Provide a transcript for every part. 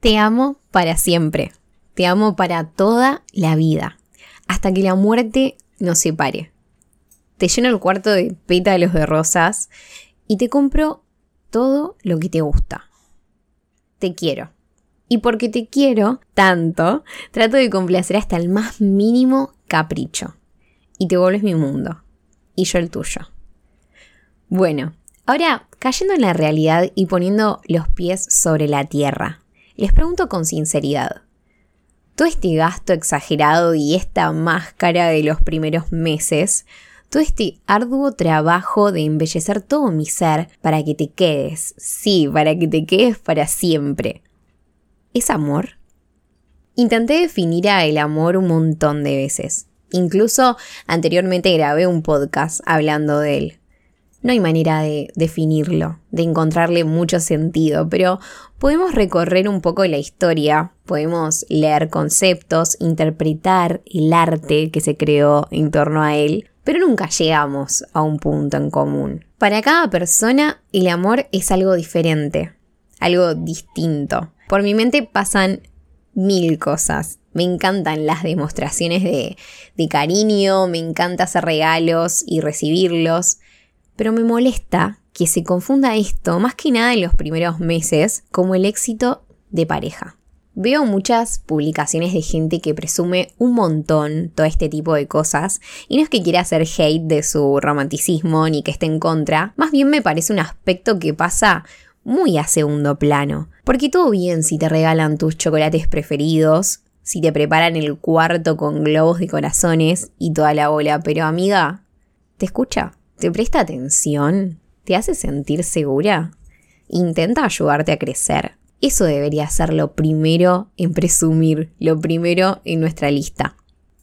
Te amo para siempre. Te amo para toda la vida. Hasta que la muerte nos separe. Te lleno el cuarto de pétalos de rosas y te compro todo lo que te gusta. Te quiero. Y porque te quiero tanto, trato de complacer hasta el más mínimo capricho. Y te vuelves mi mundo. Y yo el tuyo. Bueno, ahora cayendo en la realidad y poniendo los pies sobre la tierra, les pregunto con sinceridad. Todo este gasto exagerado y esta máscara de los primeros meses, todo este arduo trabajo de embellecer todo mi ser para que te quedes, sí, para que te quedes para siempre. ¿Es amor? Intenté definir a el amor un montón de veces. Incluso anteriormente grabé un podcast hablando de él. No hay manera de definirlo, de encontrarle mucho sentido, pero podemos recorrer un poco la historia, podemos leer conceptos, interpretar el arte que se creó en torno a él, pero nunca llegamos a un punto en común. Para cada persona el amor es algo diferente, algo distinto. Por mi mente pasan mil cosas. Me encantan las demostraciones de, cariño, me encanta hacer regalos y recibirlos pero me molesta que se confunda esto, más que nada en los primeros meses, como el éxito de pareja. Veo muchas publicaciones de gente que presume un montón todo este tipo de cosas, y no es que quiera hacer hate de su romanticismo ni que esté en contra, más bien me parece un aspecto que pasa muy a segundo plano. Porque todo bien si te regalan tus chocolates preferidos, si te preparan el cuarto con globos de corazones y toda la bola, pero amiga, ¿te escucha? ¿Te presta atención? ¿Te hace sentir segura? Intenta ayudarte a crecer. Eso debería ser lo primero en presumir, lo primero en nuestra lista.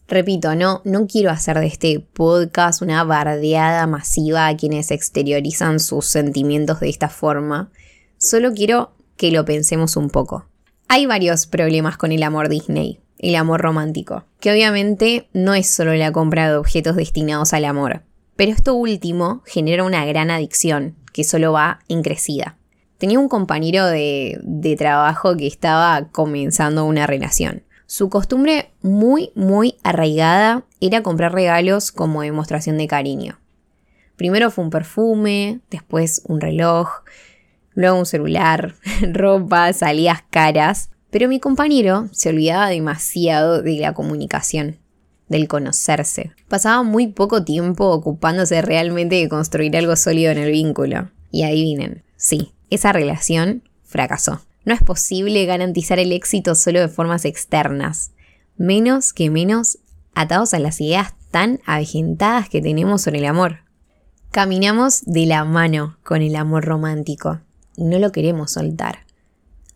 Repito, no, no quiero hacer de este podcast una bardeada masiva a quienes exteriorizan sus sentimientos de esta forma. Solo quiero que lo pensemos un poco. Hay varios problemas con el amor Disney, el amor romántico, que obviamente no es solo la compra de objetos destinados al amor. Pero esto último genera una gran adicción que solo va en crecida. Tenía un compañero de, de trabajo que estaba comenzando una relación. Su costumbre muy, muy arraigada era comprar regalos como demostración de cariño. Primero fue un perfume, después un reloj, luego un celular, ropa, salidas caras, pero mi compañero se olvidaba demasiado de la comunicación del conocerse. Pasaba muy poco tiempo ocupándose realmente de construir algo sólido en el vínculo. Y adivinen, sí, esa relación fracasó. No es posible garantizar el éxito solo de formas externas, menos que menos atados a las ideas tan avejentadas que tenemos sobre el amor. Caminamos de la mano con el amor romántico y no lo queremos soltar.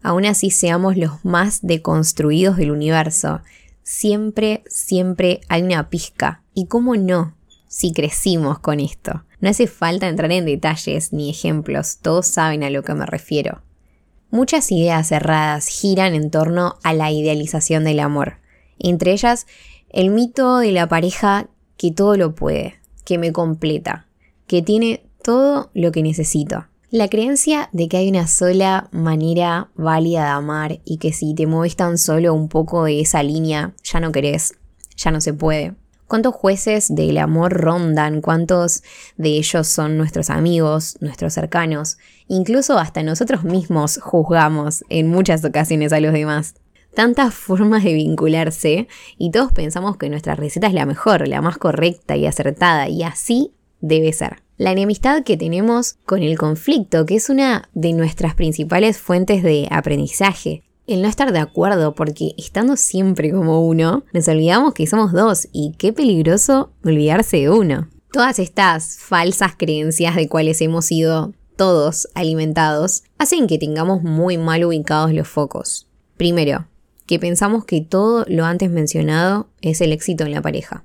Aún así seamos los más deconstruidos del universo siempre, siempre hay una pizca. ¿Y cómo no? Si crecimos con esto. No hace falta entrar en detalles ni ejemplos, todos saben a lo que me refiero. Muchas ideas cerradas giran en torno a la idealización del amor. Entre ellas, el mito de la pareja que todo lo puede, que me completa, que tiene todo lo que necesito. La creencia de que hay una sola manera válida de amar y que si te mueves tan solo un poco de esa línea, ya no querés, ya no se puede. ¿Cuántos jueces del amor rondan? ¿Cuántos de ellos son nuestros amigos, nuestros cercanos? Incluso hasta nosotros mismos juzgamos en muchas ocasiones a los demás. Tantas formas de vincularse y todos pensamos que nuestra receta es la mejor, la más correcta y acertada y así debe ser la enemistad que tenemos con el conflicto, que es una de nuestras principales fuentes de aprendizaje. El no estar de acuerdo, porque estando siempre como uno, nos olvidamos que somos dos y qué peligroso olvidarse de uno. Todas estas falsas creencias de cuales hemos sido todos alimentados hacen que tengamos muy mal ubicados los focos. Primero, que pensamos que todo lo antes mencionado es el éxito en la pareja.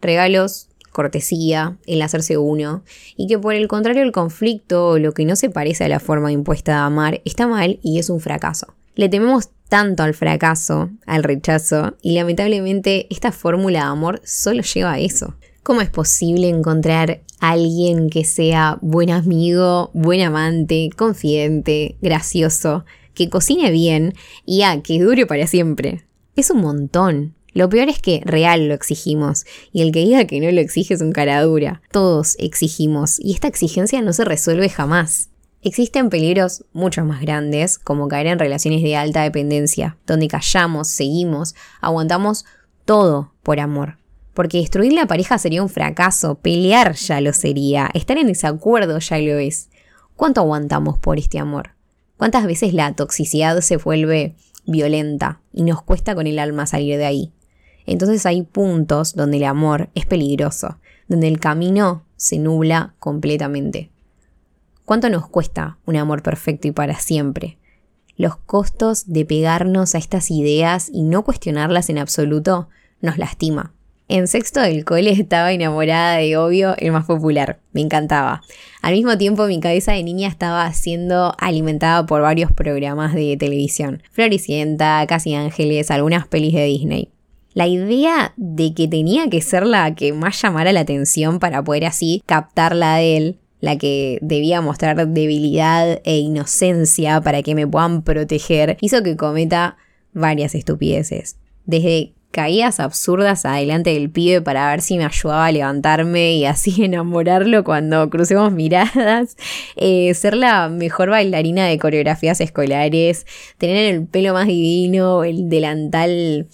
Regalos, cortesía, el hacerse uno, y que por el contrario el conflicto lo que no se parece a la forma impuesta de amar está mal y es un fracaso. Le tememos tanto al fracaso, al rechazo, y lamentablemente esta fórmula de amor solo lleva a eso. ¿Cómo es posible encontrar a alguien que sea buen amigo, buen amante, confidente, gracioso, que cocine bien y a que dure para siempre. Es un montón. Lo peor es que real lo exigimos, y el que diga que no lo exige es un cara dura. Todos exigimos, y esta exigencia no se resuelve jamás. Existen peligros mucho más grandes, como caer en relaciones de alta dependencia, donde callamos, seguimos, aguantamos todo por amor. Porque destruir la pareja sería un fracaso, pelear ya lo sería, estar en desacuerdo ya lo es. ¿Cuánto aguantamos por este amor? ¿Cuántas veces la toxicidad se vuelve violenta y nos cuesta con el alma salir de ahí? Entonces hay puntos donde el amor es peligroso, donde el camino se nubla completamente. ¿Cuánto nos cuesta un amor perfecto y para siempre? Los costos de pegarnos a estas ideas y no cuestionarlas en absoluto nos lastima. En sexto del cole estaba enamorada de Obvio, el más popular. Me encantaba. Al mismo tiempo mi cabeza de niña estaba siendo alimentada por varios programas de televisión. Floricienta, Casi Ángeles, algunas pelis de Disney. La idea de que tenía que ser la que más llamara la atención para poder así captarla de él la que debía mostrar debilidad e inocencia para que me puedan proteger, hizo que cometa varias estupideces. Desde caídas absurdas adelante del pibe para ver si me ayudaba a levantarme y así enamorarlo cuando crucemos miradas, eh, ser la mejor bailarina de coreografías escolares, tener el pelo más divino, el delantal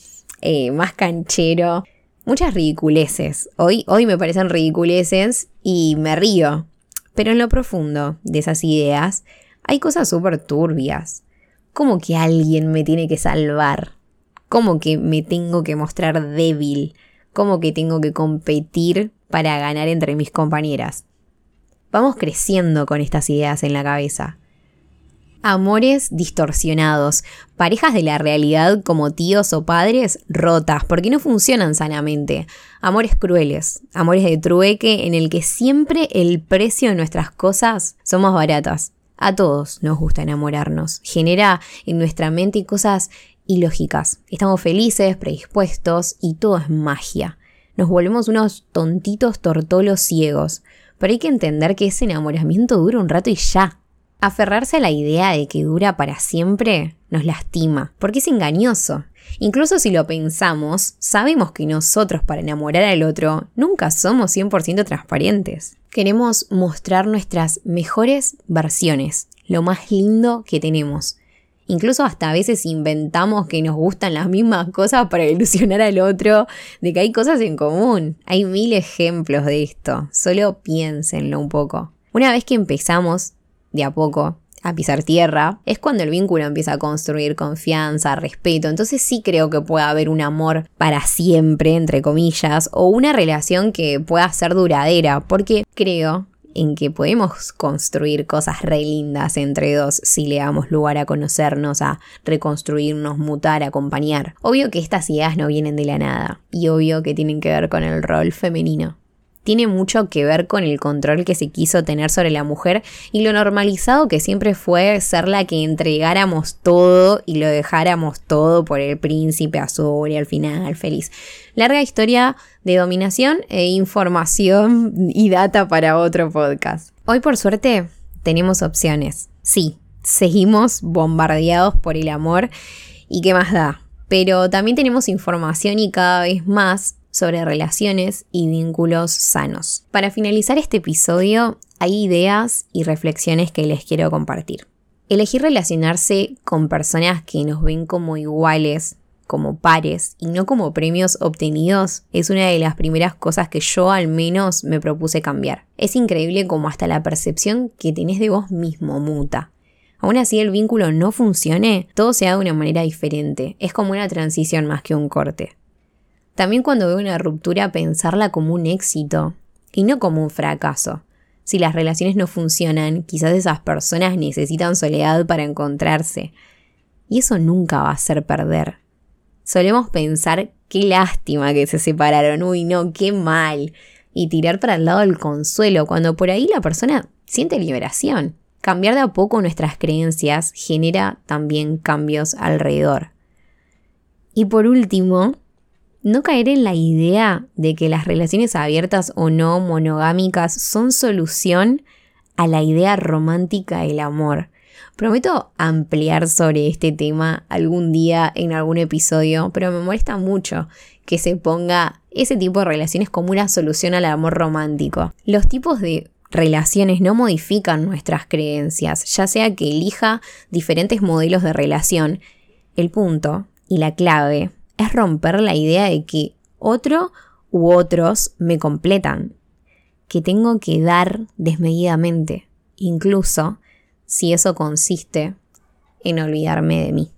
eh, más canchero. Muchas ridiculeces. Hoy, hoy me parecen ridiculeces y me río pero en lo profundo de esas ideas hay cosas súper turbias. ¿Cómo que alguien me tiene que salvar? ¿Cómo que me tengo que mostrar débil? ¿Cómo que tengo que competir para ganar entre mis compañeras? Vamos creciendo con estas ideas en la cabeza amores distorsionados, parejas de la realidad como tíos o padres rotas, porque no funcionan sanamente, amores crueles, amores de trueque en el que siempre el precio de nuestras cosas son más baratas. A todos nos gusta enamorarnos, genera en nuestra mente cosas ilógicas. Estamos felices, predispuestos y todo es magia. Nos volvemos unos tontitos tortolos ciegos, pero hay que entender que ese enamoramiento dura un rato y ya. Aferrarse a la idea de que dura para siempre nos lastima, porque es engañoso. Incluso si lo pensamos, sabemos que nosotros para enamorar al otro nunca somos 100% transparentes. Queremos mostrar nuestras mejores versiones, lo más lindo que tenemos. Incluso hasta a veces inventamos que nos gustan las mismas cosas para ilusionar al otro, de que hay cosas en común. Hay mil ejemplos de esto, solo piénsenlo un poco. Una vez que empezamos de a poco a pisar tierra, es cuando el vínculo empieza a construir confianza, respeto. Entonces sí creo que puede haber un amor para siempre, entre comillas, o una relación que pueda ser duradera, porque creo en que podemos construir cosas re lindas entre dos si le damos lugar a conocernos, a reconstruirnos, mutar, acompañar. Obvio que estas ideas no vienen de la nada y obvio que tienen que ver con el rol femenino tiene mucho que ver con el control que se quiso tener sobre la mujer y lo normalizado que siempre fue ser la que entregáramos todo y lo dejáramos todo por el príncipe azul y al final feliz. Larga historia de dominación e información y data para otro podcast. Hoy por suerte tenemos opciones. Sí, seguimos bombardeados por el amor y qué más da. Pero también tenemos información y cada vez más sobre relaciones y vínculos sanos. Para finalizar este episodio, hay ideas y reflexiones que les quiero compartir. Elegir relacionarse con personas que nos ven como iguales, como pares y no como premios obtenidos es una de las primeras cosas que yo al menos me propuse cambiar. Es increíble como hasta la percepción que tenés de vos mismo muta. Aún así el vínculo no funcione, todo se da de una manera diferente. Es como una transición más que un corte. También cuando veo una ruptura pensarla como un éxito y no como un fracaso. Si las relaciones no funcionan, quizás esas personas necesitan soledad para encontrarse. Y eso nunca va a ser perder. Solemos pensar qué lástima que se separaron, uy no, qué mal. Y tirar para el lado el consuelo, cuando por ahí la persona siente liberación. Cambiar de a poco nuestras creencias genera también cambios alrededor. Y por último, no caer en la idea de que las relaciones abiertas o no monogámicas son solución a la idea romántica del amor. Prometo ampliar sobre este tema algún día en algún episodio, pero me molesta mucho que se ponga ese tipo de relaciones como una solución al amor romántico. Los tipos de relaciones no modifican nuestras creencias, ya sea que elija diferentes modelos de relación. El punto y la clave es romper la idea de que otro u otros me completan, que tengo que dar desmedidamente, incluso si eso consiste en olvidarme de mí.